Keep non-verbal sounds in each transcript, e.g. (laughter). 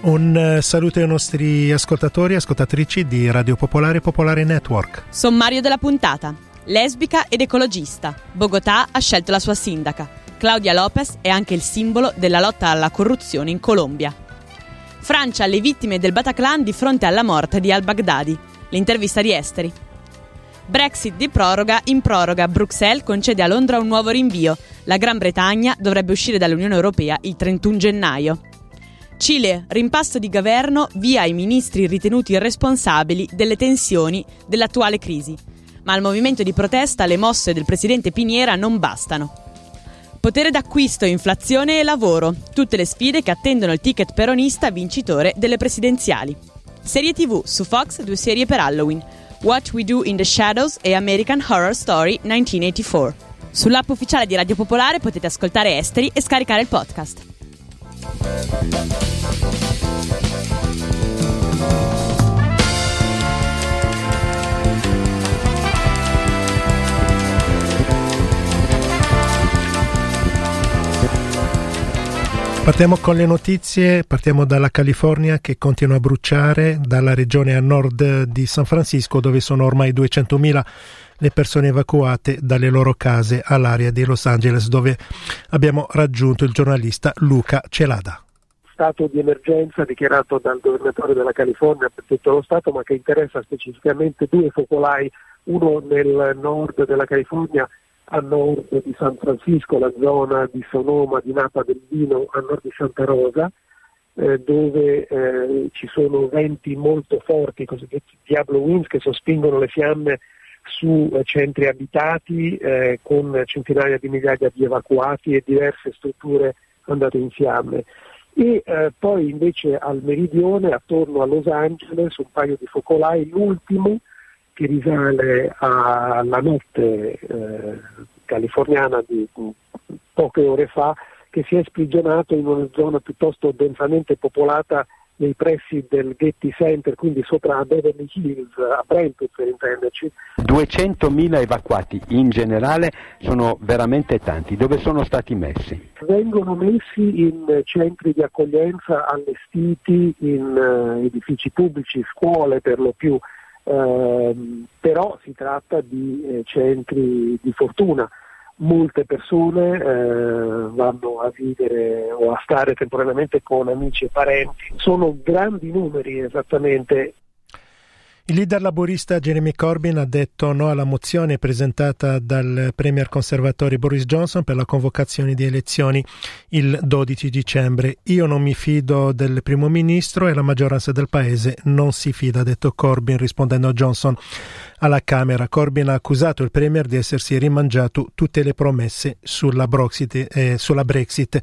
Un eh, saluto ai nostri ascoltatori e ascoltatrici di Radio Popolare Popolare Network. Sommario della puntata. Lesbica ed ecologista. Bogotà ha scelto la sua sindaca. Claudia Lopez è anche il simbolo della lotta alla corruzione in Colombia. Francia alle vittime del Bataclan di fronte alla morte di al-Baghdadi. L'intervista di Esteri. Brexit di proroga in proroga. Bruxelles concede a Londra un nuovo rinvio. La Gran Bretagna dovrebbe uscire dall'Unione Europea il 31 gennaio. Cile, rimpasto di governo via i ministri ritenuti responsabili delle tensioni dell'attuale crisi. Ma al movimento di protesta le mosse del presidente Piniera non bastano. Potere d'acquisto, inflazione e lavoro, tutte le sfide che attendono il ticket peronista vincitore delle presidenziali. Serie TV su Fox, due serie per Halloween. What We Do in the Shadows e American Horror Story 1984. Sull'app ufficiale di Radio Popolare potete ascoltare Esteri e scaricare il podcast. Müzik Partiamo con le notizie, partiamo dalla California che continua a bruciare, dalla regione a nord di San Francisco dove sono ormai 200.000 le persone evacuate dalle loro case all'area di Los Angeles dove abbiamo raggiunto il giornalista Luca Celada. Stato di emergenza dichiarato dal governatore della California per tutto lo Stato, ma che interessa specificamente due focolai, uno nel nord della California a nord di San Francisco, la zona di Sonoma, di Napa del Vino, a nord di Santa Rosa, eh, dove eh, ci sono venti molto forti, cosiddetti Diablo Winds, che sospingono le fiamme su eh, centri abitati eh, con centinaia di migliaia di evacuati e diverse strutture andate in fiamme. E eh, poi invece al meridione, attorno a Los Angeles, un paio di focolai, l'ultimo che risale alla notte eh, californiana di poche ore fa, che si è sprigionato in una zona piuttosto densamente popolata nei pressi del Getty Center, quindi sopra Beverly Hills, a Brentwood per intenderci. 200.000 evacuati in generale sono veramente tanti. Dove sono stati messi? Vengono messi in centri di accoglienza allestiti in uh, edifici pubblici, scuole per lo più, uh, però si tratta di uh, centri di fortuna molte persone eh, vanno a vivere o a stare temporaneamente con amici e parenti. Sono grandi numeri esattamente. Il leader laburista Jeremy Corbyn ha detto no alla mozione presentata dal premier conservatore Boris Johnson per la convocazione di elezioni il 12 dicembre. Io non mi fido del primo ministro e la maggioranza del paese non si fida, ha detto Corbyn rispondendo a Johnson alla Camera. Corbyn ha accusato il Premier di essersi rimangiato tutte le promesse sulla Brexit, eh, sulla Brexit,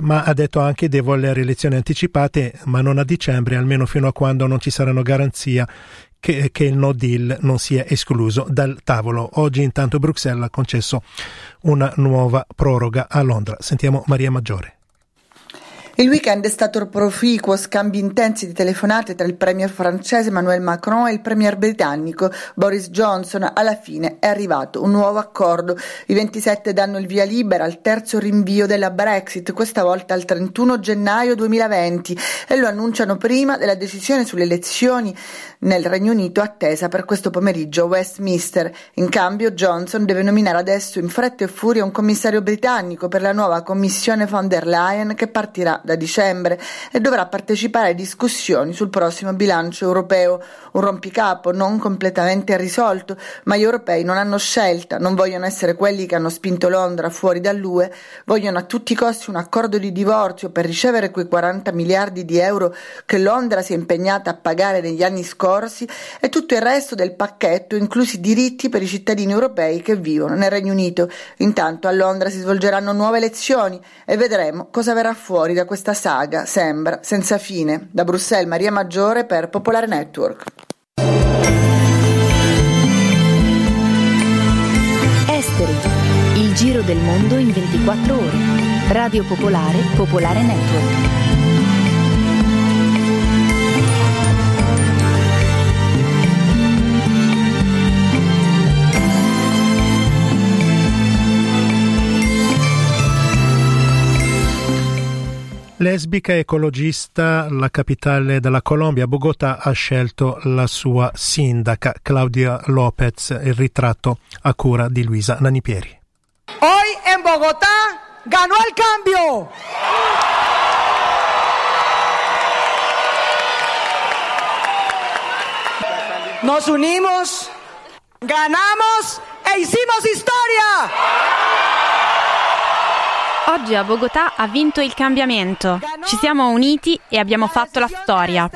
ma ha detto anche di volere elezioni anticipate, ma non a dicembre, almeno fino a quando non ci saranno garanzia che, che, il no deal non sia escluso dal tavolo. Oggi intanto Bruxelles ha concesso una nuova proroga a Londra. Sentiamo Maria Maggiore. Il weekend è stato proficuo, scambi intensi di telefonate tra il premier francese Emmanuel Macron e il premier britannico Boris Johnson. Alla fine è arrivato un nuovo accordo. I 27 danno il via libera al terzo rinvio della Brexit, questa volta al 31 gennaio 2020 e lo annunciano prima della decisione sulle elezioni nel Regno Unito attesa per questo pomeriggio a Westminster. In cambio Johnson deve nominare adesso in fretta e furia un commissario britannico per la nuova commissione von der Leyen che partirà da dicembre e dovrà partecipare a discussioni sul prossimo bilancio europeo, un rompicapo non completamente risolto, ma gli europei non hanno scelta, non vogliono essere quelli che hanno spinto Londra fuori dall'UE, vogliono a tutti i costi un accordo di divorzio per ricevere quei 40 miliardi di euro che Londra si è impegnata a pagare negli anni scorsi e tutto il resto del pacchetto, inclusi diritti per i cittadini europei che vivono nel Regno Unito. Intanto a Londra si svolgeranno nuove elezioni e vedremo cosa verrà fuori da questa questa saga sembra senza fine. Da Bruxelles Maria Maggiore per Popolare Network. Esteri. Il giro del mondo in 24 ore. Radio Popolare, Popolare Network. Lesbica e ecologista, la capitale della Colombia, Bogotà, ha scelto la sua sindaca Claudia Lopez, il ritratto a cura di Luisa Nanipieri. Hoy en Bogotá ganó el cambio. Nos unimos, ganamos e hicimos historia. Oggi a Bogotà ha vinto il cambiamento. Ci siamo uniti e abbiamo fatto la storia.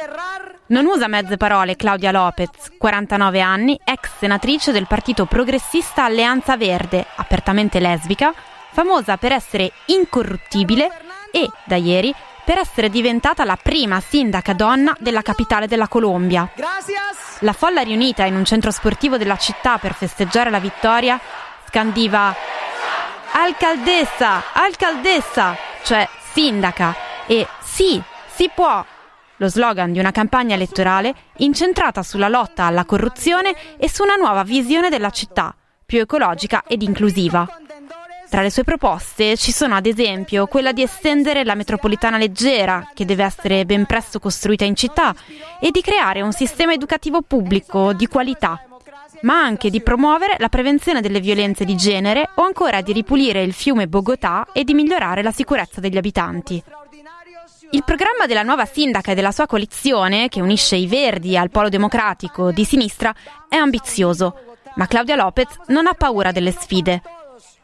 Non usa mezze parole Claudia Lopez, 49 anni, ex senatrice del partito progressista Alleanza Verde, apertamente lesbica, famosa per essere incorruttibile e, da ieri, per essere diventata la prima sindaca donna della capitale della Colombia. La folla riunita in un centro sportivo della città per festeggiare la vittoria scandiva Alcaldessa, alcaldessa, cioè sindaca e sì, si può. Lo slogan di una campagna elettorale incentrata sulla lotta alla corruzione e su una nuova visione della città, più ecologica ed inclusiva. Tra le sue proposte ci sono ad esempio quella di estendere la metropolitana leggera, che deve essere ben presto costruita in città, e di creare un sistema educativo pubblico di qualità ma anche di promuovere la prevenzione delle violenze di genere o ancora di ripulire il fiume Bogotà e di migliorare la sicurezza degli abitanti. Il programma della nuova sindaca e della sua coalizione, che unisce i Verdi al Polo Democratico di sinistra, è ambizioso, ma Claudia Lopez non ha paura delle sfide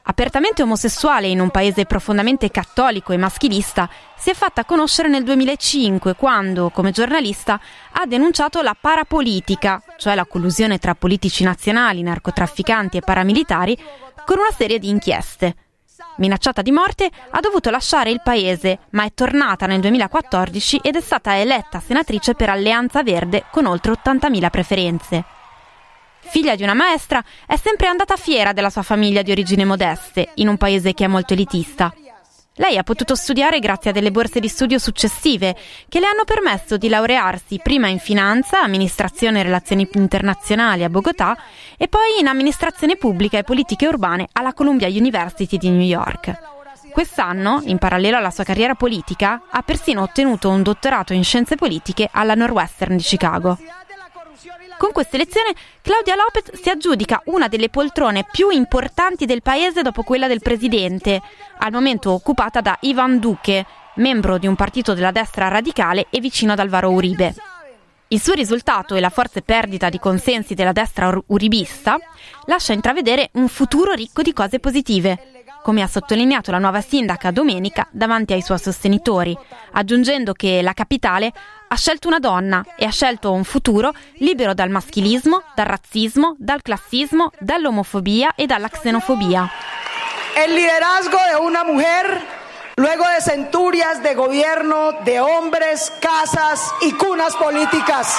apertamente omosessuale in un paese profondamente cattolico e maschilista, si è fatta conoscere nel 2005 quando, come giornalista, ha denunciato la parapolitica, cioè la collusione tra politici nazionali, narcotrafficanti e paramilitari, con una serie di inchieste. Minacciata di morte, ha dovuto lasciare il paese, ma è tornata nel 2014 ed è stata eletta senatrice per Alleanza Verde con oltre 80.000 preferenze. Figlia di una maestra, è sempre andata fiera della sua famiglia di origini modeste, in un paese che è molto elitista. Lei ha potuto studiare grazie a delle borse di studio successive che le hanno permesso di laurearsi prima in finanza, amministrazione e relazioni internazionali a Bogotà e poi in amministrazione pubblica e politiche urbane alla Columbia University di New York. Quest'anno, in parallelo alla sua carriera politica, ha persino ottenuto un dottorato in scienze politiche alla Northwestern di Chicago. Con questa elezione Claudia Lopez si aggiudica una delle poltrone più importanti del paese dopo quella del presidente, al momento occupata da Ivan Duque, membro di un partito della destra radicale e vicino ad Alvaro Uribe. Il suo risultato e la forte perdita di consensi della destra uribista lascia intravedere un futuro ricco di cose positive come ha sottolineato la nuova sindaca domenica davanti ai suoi sostenitori, aggiungendo che la capitale ha scelto una donna e ha scelto un futuro libero dal maschilismo, dal razzismo, dal classismo, dall'omofobia e dalla xenofobia. El liderazgo de una mujer luego de centurias de gobierno de hombres, casas y cunas políticas.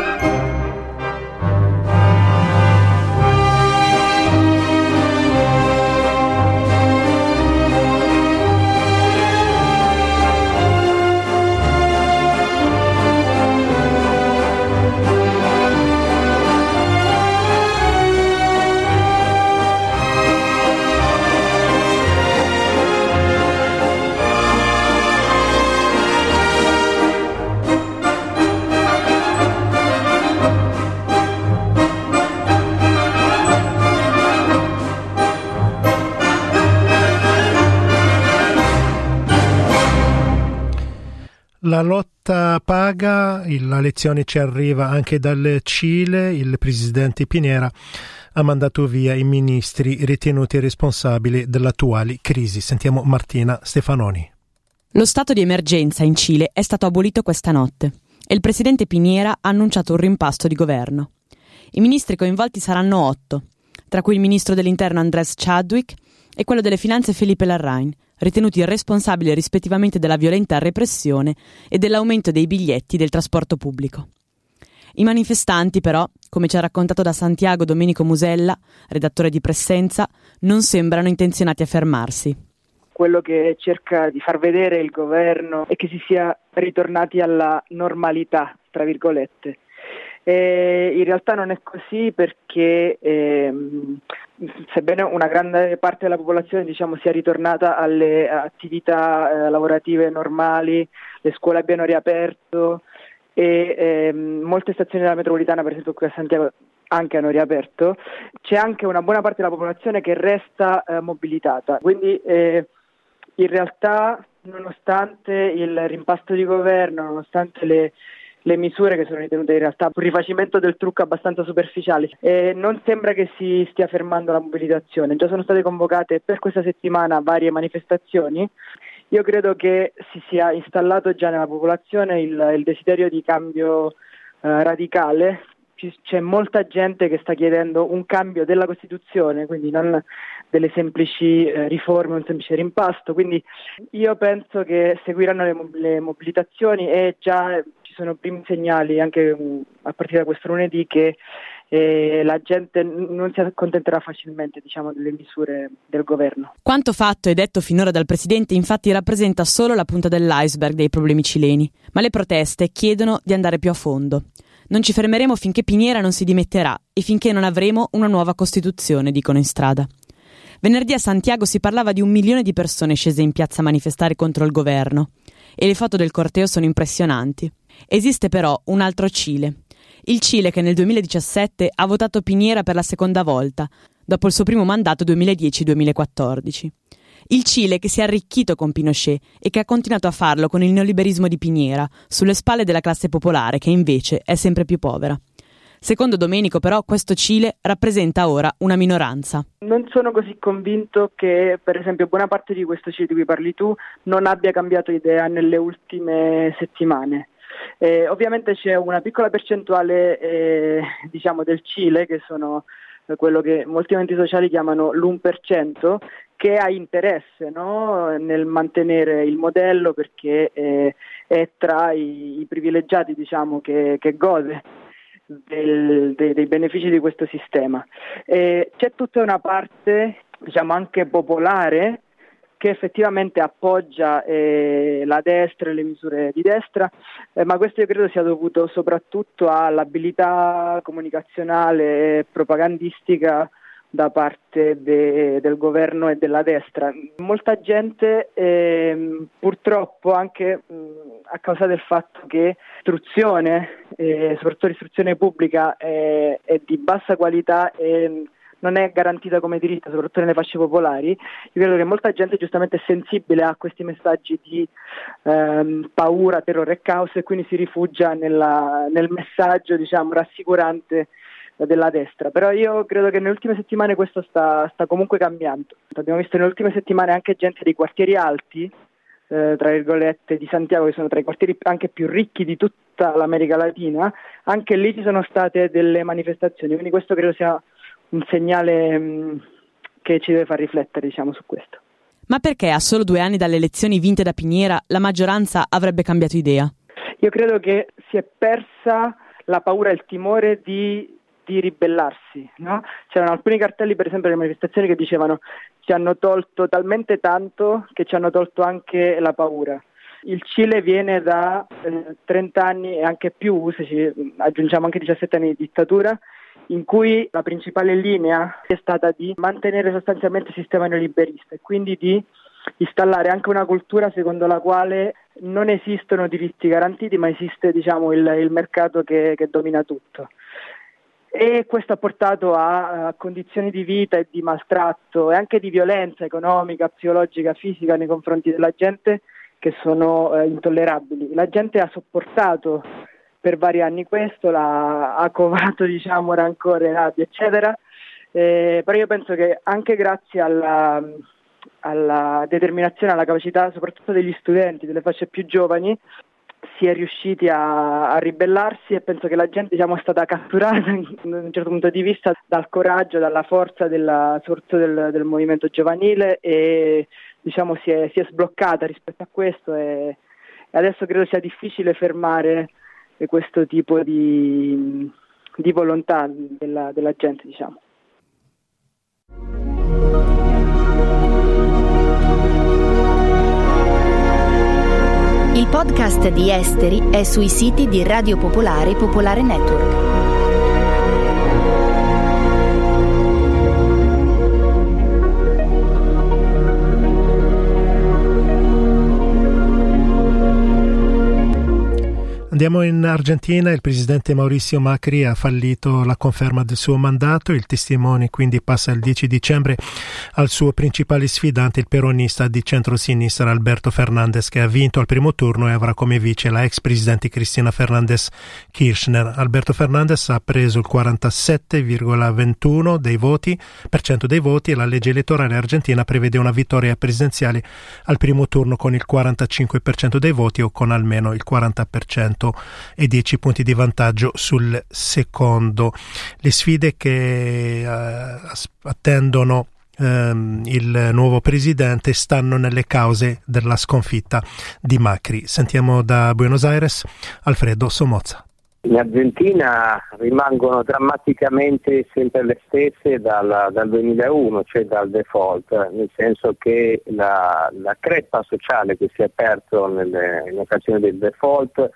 La lotta paga, la lezione ci arriva anche dal Cile, il presidente Pinera ha mandato via i ministri ritenuti responsabili dell'attuale crisi. Sentiamo Martina Stefanoni. Lo stato di emergenza in Cile è stato abolito questa notte e il presidente Piniera ha annunciato un rimpasto di governo. I ministri coinvolti saranno otto. tra cui il ministro dell'interno Andres Chadwick e quello delle finanze Felipe Larrain, ritenuti responsabili rispettivamente della violenta repressione e dell'aumento dei biglietti del trasporto pubblico. I manifestanti, però, come ci ha raccontato da Santiago Domenico Musella, redattore di Pressenza, non sembrano intenzionati a fermarsi. Quello che cerca di far vedere il governo è che si sia ritornati alla normalità, tra virgolette. E in realtà non è così perché ehm, sebbene una grande parte della popolazione diciamo, sia ritornata alle attività eh, lavorative normali, le scuole abbiano riaperto, e ehm, molte stazioni della metropolitana, per esempio qui a Santiago, anche hanno riaperto, c'è anche una buona parte della popolazione che resta eh, mobilitata. Quindi eh, in realtà, nonostante il rimpasto di governo, nonostante le, le misure che sono ritenute in realtà un rifacimento del trucco abbastanza superficiale. E non sembra che si stia fermando la mobilitazione. Già sono state convocate per questa settimana varie manifestazioni io credo che si sia installato già nella popolazione il, il desiderio di cambio eh, radicale. C'è molta gente che sta chiedendo un cambio della Costituzione, quindi non delle semplici eh, riforme, un semplice rimpasto. Quindi io penso che seguiranno le mobilitazioni e già ci sono primi segnali anche um, a partire da questo lunedì che e la gente non si accontenterà facilmente diciamo, delle misure del governo. Quanto fatto e detto finora dal Presidente infatti rappresenta solo la punta dell'iceberg dei problemi cileni, ma le proteste chiedono di andare più a fondo. Non ci fermeremo finché Piniera non si dimetterà e finché non avremo una nuova Costituzione, dicono in strada. Venerdì a Santiago si parlava di un milione di persone scese in piazza a manifestare contro il governo e le foto del corteo sono impressionanti. Esiste però un altro Cile, il Cile che nel 2017 ha votato Piniera per la seconda volta, dopo il suo primo mandato 2010-2014. Il Cile che si è arricchito con Pinochet e che ha continuato a farlo con il neoliberismo di Piniera, sulle spalle della classe popolare che invece è sempre più povera. Secondo Domenico, però, questo Cile rappresenta ora una minoranza. Non sono così convinto che, per esempio, buona parte di questo Cile di cui parli tu non abbia cambiato idea nelle ultime settimane. Eh, ovviamente c'è una piccola percentuale eh, diciamo del Cile, che sono quello che molti movimenti sociali chiamano l'1%, che ha interesse no? nel mantenere il modello perché eh, è tra i, i privilegiati diciamo, che, che gode del, dei, dei, benefici di questo sistema. c'è tutta una parte diciamo, anche popolare che effettivamente appoggia eh, la destra e le misure di destra, eh, ma questo io credo sia dovuto soprattutto all'abilità comunicazionale e propagandistica da parte de, del governo e della destra. Molta gente eh, purtroppo anche mh, a causa del fatto che istruzione, eh, soprattutto l'istruzione pubblica, è, è di bassa qualità e non è garantita come diritto, soprattutto nelle fasce popolari, io credo che molta gente giustamente è sensibile a questi messaggi di ehm, paura, terrore e caos e quindi si rifugia nella, nel messaggio diciamo, rassicurante della destra, però io credo che nelle ultime settimane questo sta, sta comunque cambiando. Abbiamo visto nelle ultime settimane anche gente dei quartieri alti, eh, tra virgolette, di Santiago, che sono tra i quartieri anche più ricchi di tutta l'America Latina, anche lì ci sono state delle manifestazioni, quindi questo credo sia un segnale mh, mm, che ci deve far riflettere diciamo, su questo. Ma perché a solo due anni dalle elezioni vinte da Piniera la maggioranza avrebbe cambiato idea? Io credo che si è persa la paura e il timore di, di ribellarsi. No? C'erano alcuni cartelli, per esempio, delle manifestazioni che dicevano ci hanno tolto talmente tanto che ci hanno tolto anche la paura. Il Cile viene da eh, 30 anni e anche più, se ci aggiungiamo anche 17 anni di dittatura, in cui la principale linea è stata di mantenere sostanzialmente il sistema neoliberista e quindi di installare anche una cultura secondo la quale non esistono diritti garantiti ma esiste diciamo, il, il, mercato che, che, domina tutto. E questo ha portato a, condizioni di vita e di maltratto e anche di violenza economica, psicologica, fisica nei confronti della gente che sono eh, intollerabili. La gente ha sopportato per vari anni questo, l'ha, ha covato (laughs) diciamo, rancore, rabbia, eccetera. Eh, però io penso che anche grazie alla, alla determinazione, alla capacità soprattutto degli studenti, delle fasce più giovani, si è riusciti a, a, ribellarsi e penso che la gente diciamo, è stata catturata (laughs) da un certo punto di vista dal coraggio, dalla forza della, soprattutto del, del movimento giovanile e diciamo, si, è, si, è, sbloccata rispetto a questo e, e adesso credo sia difficile fermare questo tipo di, di volontà della, della gente. Diciamo. Il podcast di Esteri è sui siti di Radio Popolare e Popolare Network. Andiamo in Argentina, il presidente Mauricio Macri ha fallito la conferma del suo mandato, il testimone quindi passa il 10 dicembre al suo principale sfidante, il peronista di centrosinistra Alberto Fernandez che ha vinto al primo turno e avrà come vice la ex presidente Cristina Fernandez Kirchner. Alberto Fernandez ha preso il 47,21 dei voti, dei voti e la legge elettorale argentina prevede una vittoria presidenziale al primo turno con il 45% dei voti o con almeno il 40% e 10 punti di vantaggio sul secondo. Le sfide che eh, attendono ehm, il nuovo presidente stanno nelle cause della sconfitta di Macri. Sentiamo da Buenos Aires Alfredo Somozza. In Argentina rimangono drammaticamente sempre le stesse dal, dal 2001, cioè dal default, nel senso che la, la creppa sociale che si è nelle, in occasione del default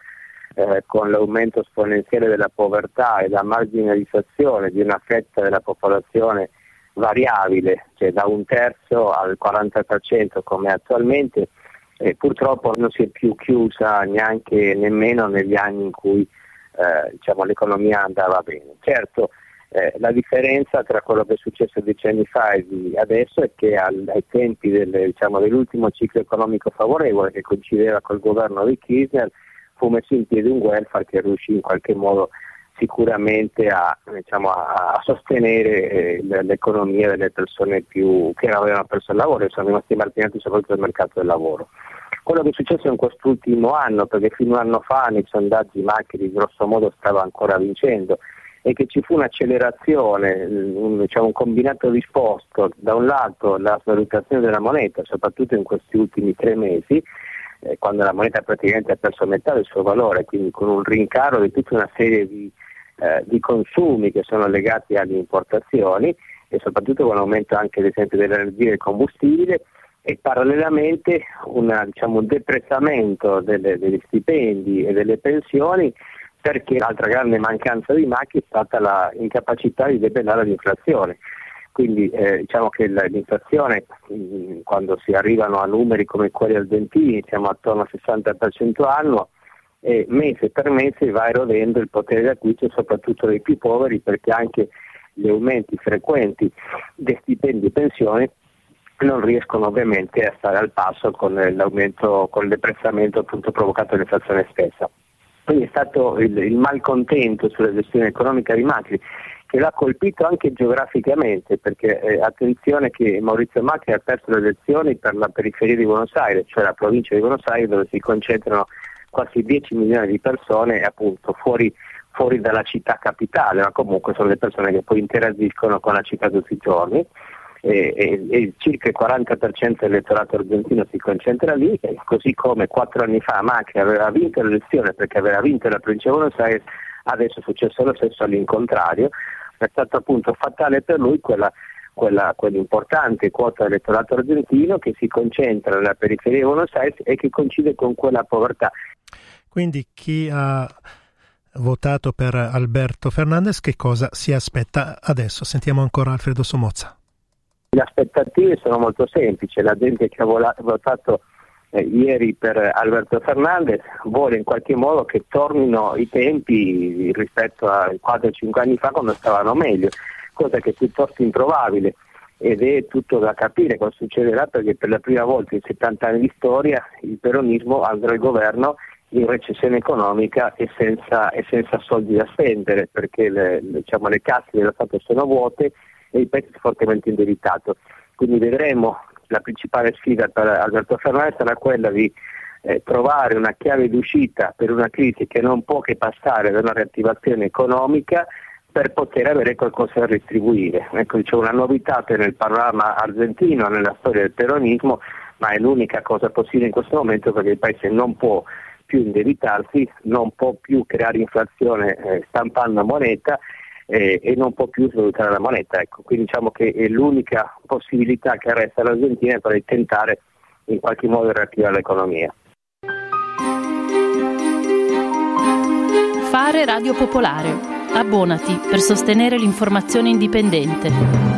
eh, con l'aumento esponenziale della povertà e la marginalizzazione di una fetta della popolazione variabile, cioè da un terzo al 40% come attualmente, eh, purtroppo non si è più chiusa neanche nemmeno negli anni in cui eh, diciamo, l'economia andava bene. Certo, eh, la differenza tra quello che è successo decenni fa e adesso è che al, ai tempi del, diciamo, dell'ultimo ciclo economico favorevole che coincideva col governo di Kirchner fu messo in piedi un welfare che riuscì in qualche modo sicuramente a, diciamo, a sostenere eh, l'economia delle persone più, che avevano perso il lavoro e sono rimasti marginati soprattutto nel mercato del lavoro. Quello che è successo in quest'ultimo anno, perché fino a un anno fa nei sondaggi Macri grosso modo stava ancora vincendo, è che ci fu un'accelerazione, un, diciamo, un combinato disposto, da un lato la svalutazione della moneta, soprattutto in questi ultimi tre mesi, eh, quando la moneta praticamente ha perso metà del suo valore, quindi con un rincaro di tutta una serie di, eh, di consumi che sono legati alle importazioni e soprattutto con l'aumento anche ad esempio dell'energia e del combustibile e parallelamente una, diciamo, un deprezzamento delle, degli stipendi e delle pensioni perché l'altra grande mancanza di Macchi è stata l'incapacità di debellare l'inflazione. Quindi eh, diciamo che l'inflazione mm, quando si arrivano a numeri come quelli argentini siamo attorno al 60% annuo e mese per mese va erodendo il potere d'acquisto soprattutto dei più poveri perché anche gli aumenti frequenti dei stipendi e pensioni non riescono ovviamente a stare al passo con l'aumento, con il deprezzamento appunto provocato dall'inflazione stessa. Quindi è stato il, il malcontento sulla gestione economica di Macri che l'ha colpito anche geograficamente, perché eh, attenzione che Maurizio Macri ha perso le elezioni per la periferia di Buenos Aires, cioè la provincia di Buenos Aires dove si concentrano quasi 10 milioni di persone appunto fuori, fuori dalla città capitale, ma comunque sono le persone che poi interagiscono con la città tutti i giorni. E, e, e, circa il 40% dell'elettorato argentino si concentra lì, così come quattro anni fa Macri aveva vinto l'elezione perché aveva vinto la provincia di Buenos Aires, adesso è successo lo stesso all'incontrario, è stata appunto fatale per lui quella, quella, quell'importante quota dell'elettorato argentino che si concentra nella periferia di Buenos Aires e che coincide con quella povertà. Quindi chi ha votato per Alberto Fernandez che cosa si aspetta adesso? Sentiamo ancora Alfredo Somozza. Le aspettative sono molto semplici, la gente che ha votato eh, ieri per Alberto Fernandez vuole in qualche modo che tornino i tempi rispetto a 4-5 anni fa quando stavano meglio, cosa che è piuttosto improbabile ed è tutto da capire cosa succederà perché per la prima volta in 70 anni di storia il peronismo andrà al governo in recessione economica e senza, e senza soldi da spendere perché le, diciamo, le casse dello Stato sono vuote e il paese è fortemente indebitato. Quindi vedremo la principale sfida per Alberto Fernandez sarà quella di eh, trovare una chiave d'uscita per una crisi che non può che passare da una riattivazione economica per poter avere qualcosa da retribuire. Ecco, c'è una novità nel panorama argentino, nella storia del peronismo, ma è l'unica cosa possibile in questo momento perché il Paese non può più indebitarsi, non può più creare inflazione eh, stampando moneta eh, e non può più svalutare la moneta. Ecco, quindi diciamo che è l'unica possibilità che resta all'Argentina per tentare in qualche modo di riattivare l'economia. Fare Radio Popolare. Abbonati per sostenere l'informazione indipendente.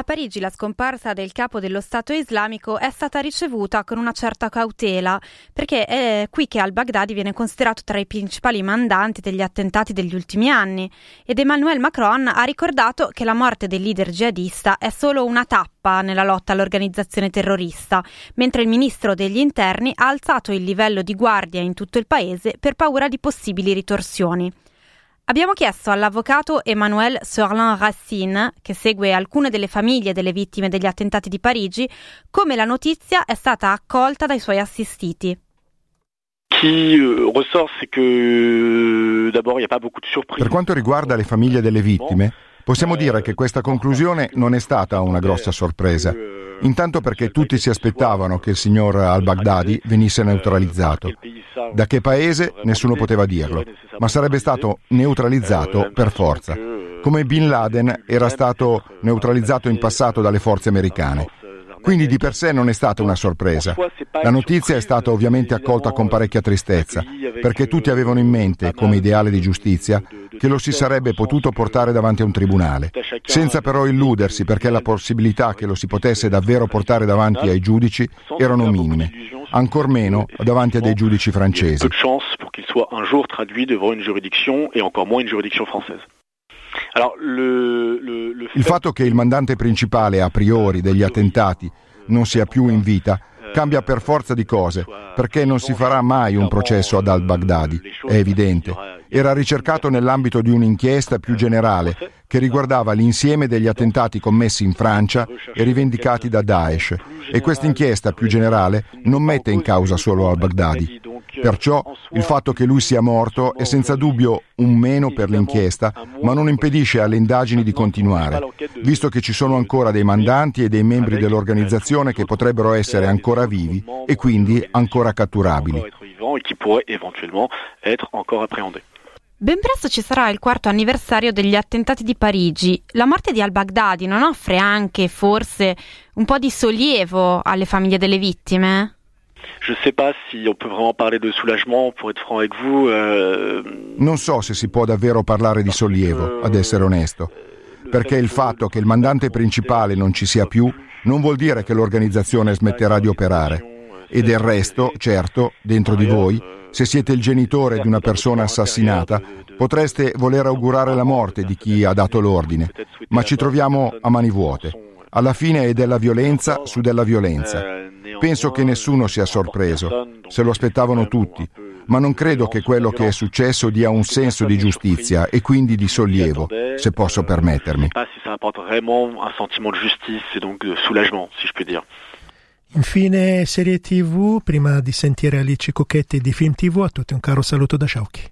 A Parigi la scomparsa del capo dello Stato islamico è stata ricevuta con una certa cautela, perché è qui che al-Baghdadi viene considerato tra i principali mandanti degli attentati degli ultimi anni ed Emmanuel Macron ha ricordato che la morte del leader jihadista è solo una tappa nella lotta all'organizzazione terrorista, mentre il ministro degli interni ha alzato il livello di guardia in tutto il paese per paura di possibili ritorsioni. Abbiamo chiesto all'avvocato Emmanuel Sorlin Racine, che segue alcune delle famiglie delle vittime degli attentati di Parigi, come la notizia è stata accolta dai suoi assistiti. Euh, per quanto riguarda le famiglie delle vittime, possiamo dire che questa conclusione non è stata una grossa sorpresa. Intanto perché tutti si aspettavano che il signor al-Baghdadi venisse neutralizzato. Da che paese nessuno poteva dirlo, ma sarebbe stato neutralizzato per forza, come Bin Laden era stato neutralizzato in passato dalle forze americane. Quindi di per sé non è stata una sorpresa. La notizia è stata ovviamente accolta con parecchia tristezza, perché tutti avevano in mente, come ideale di giustizia, che lo si sarebbe potuto portare davanti a un tribunale, senza però illudersi perché la possibilità che lo si potesse davvero portare davanti ai giudici erano minime, ancor meno davanti a dei giudici francesi. Il fatto che il mandante principale a priori degli attentati non sia più in vita cambia per forza di cose, perché non si farà mai un processo ad al-Baghdadi, è evidente. Era ricercato nell'ambito di un'inchiesta più generale che riguardava l'insieme degli attentati commessi in Francia e rivendicati da Daesh. E questa inchiesta più generale non mette in causa solo al-Baghdadi, Perciò il fatto che lui sia morto è senza dubbio un meno per l'inchiesta, ma non impedisce alle indagini di continuare, visto che ci sono ancora dei mandanti e dei membri dell'organizzazione che potrebbero essere ancora vivi e quindi ancora catturabili. Ben presto ci sarà il quarto anniversario degli attentati di Parigi. La morte di al-Baghdadi non offre anche, forse, un po' di sollievo alle famiglie delle vittime? Je sais pas si on peut vraiment parler de soulagement, pour être franc avec vous. Euh... Non so se si può davvero parlare di sollievo, ad essere onesto, perché il fatto che il mandante principale non ci sia più non vuol dire che l'organizzazione smetterà di operare. E del resto, certo, dentro di voi, se siete il genitore di una persona assassinata, potreste voler augurare la morte di chi ha dato l'ordine, ma ci troviamo a mani vuote. Alla fine è della violenza su della violenza. Penso che nessuno sia sorpreso, se lo aspettavano tutti, ma non credo che quello che è successo dia un senso di giustizia e quindi di sollievo, se posso permettermi. Infine, serie TV, prima di sentire Alice Cocchetti di Film TV, a tutti un caro saluto da Sciauchi.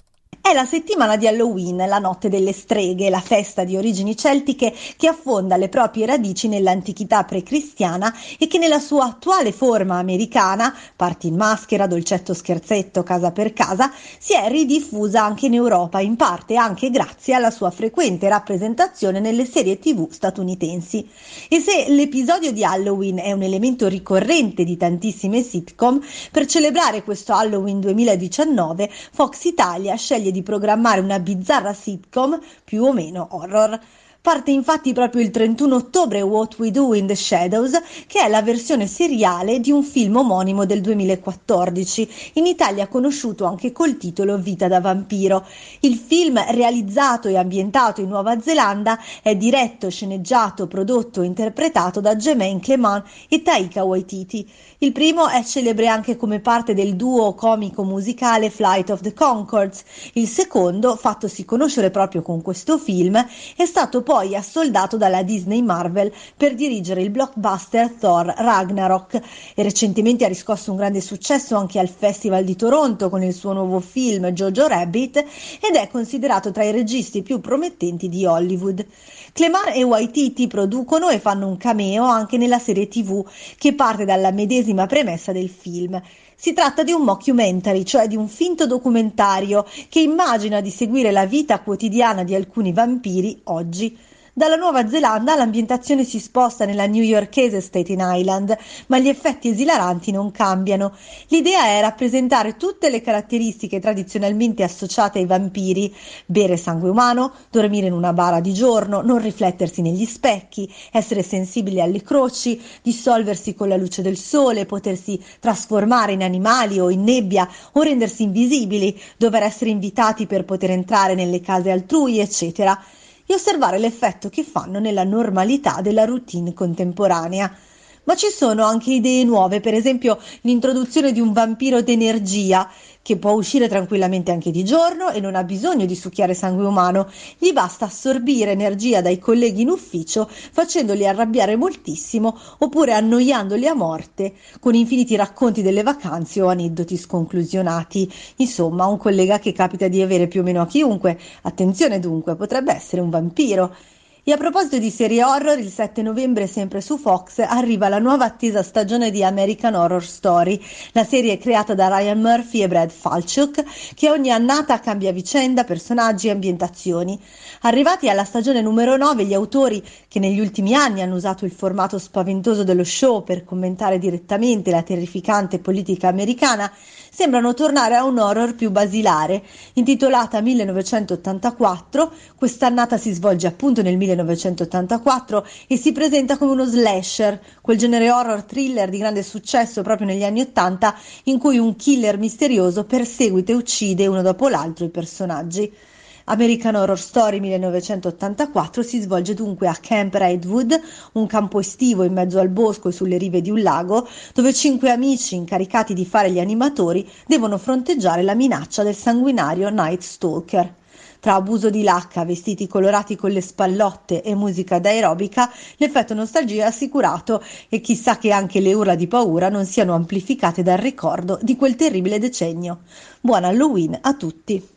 È la settimana di Halloween, la notte delle streghe, la festa di origini celtiche che affonda le proprie radici nell'antichità precristiana e che nella sua attuale forma americana, parti in maschera, dolcetto scherzetto, casa per casa, si è ridiffusa anche in Europa, in parte anche grazie alla sua frequente rappresentazione nelle serie tv statunitensi. E se l'episodio di Halloween è un elemento ricorrente di tantissime sitcom, per celebrare questo Halloween 2019 Fox Italia sceglie di di programmare una bizzarra sitcom più o meno horror. Parte infatti proprio il 31 ottobre What We Do in the Shadows, che è la versione seriale di un film omonimo del 2014, in Italia conosciuto anche col titolo Vita da vampiro. Il film, realizzato e ambientato in Nuova Zelanda, è diretto, sceneggiato, prodotto e interpretato da Jermaine Clement e Taika Waititi. Il primo è celebre anche come parte del duo comico musicale Flight of the Concords. Il secondo, fattosi conoscere proprio con questo film, è stato poi assoldato dalla Disney Marvel per dirigere il blockbuster Thor Ragnarok e recentemente ha riscosso un grande successo anche al Festival di Toronto con il suo nuovo film Jojo Rabbit ed è considerato tra i registi più promettenti di Hollywood. Clemar e Waititi producono e fanno un cameo anche nella serie TV che parte dalla medesima premessa del film. Si tratta di un mockumentary, cioè di un finto documentario che immagina di seguire la vita quotidiana di alcuni vampiri oggi. Dalla Nuova Zelanda l'ambientazione si sposta nella newyorkese Staten Island, ma gli effetti esilaranti non cambiano. L'idea è rappresentare tutte le caratteristiche tradizionalmente associate ai vampiri: bere sangue umano, dormire in una bara di giorno, non riflettersi negli specchi, essere sensibili alle croci, dissolversi con la luce del sole, potersi trasformare in animali o in nebbia o rendersi invisibili, dover essere invitati per poter entrare nelle case altrui, eccetera e osservare l'effetto che fanno nella normalità della routine contemporanea. Ma ci sono anche idee nuove, per esempio l'introduzione di un vampiro d'energia che può uscire tranquillamente anche di giorno e non ha bisogno di succhiare sangue umano, gli basta assorbire energia dai colleghi in ufficio facendoli arrabbiare moltissimo oppure annoiandoli a morte con infiniti racconti delle vacanze o aneddoti sconclusionati. Insomma, un collega che capita di avere più o meno a chiunque. Attenzione dunque, potrebbe essere un vampiro. E a proposito di serie horror, il 7 novembre, sempre su Fox, arriva la nuova attesa stagione di American Horror Story. La serie creata da Ryan Murphy e Brad Falchuk, che ogni annata cambia vicenda, personaggi e ambientazioni. Arrivati alla stagione numero 9, gli autori, che negli ultimi anni hanno usato il formato spaventoso dello show per commentare direttamente la terrificante politica americana, sembrano tornare a un horror più basilare. Intitolata 1984, quest'annata si svolge appunto nel 1984 1984 e si presenta come uno slasher, quel genere horror thriller di grande successo proprio negli anni 80 in cui un killer misterioso perseguita e uccide uno dopo l'altro i personaggi. American Horror Story 1984 si svolge dunque a Camp Redwood, un campo estivo in mezzo al bosco e sulle rive di un lago, dove cinque amici incaricati di fare gli animatori devono fronteggiare la minaccia del sanguinario Night Stalker. Tra abuso di lacca, vestiti colorati con le spallotte e musica da aerobica, l'effetto nostalgia è assicurato e chissà che anche le urla di paura non siano amplificate dal ricordo di quel terribile decennio. Buon Halloween a tutti!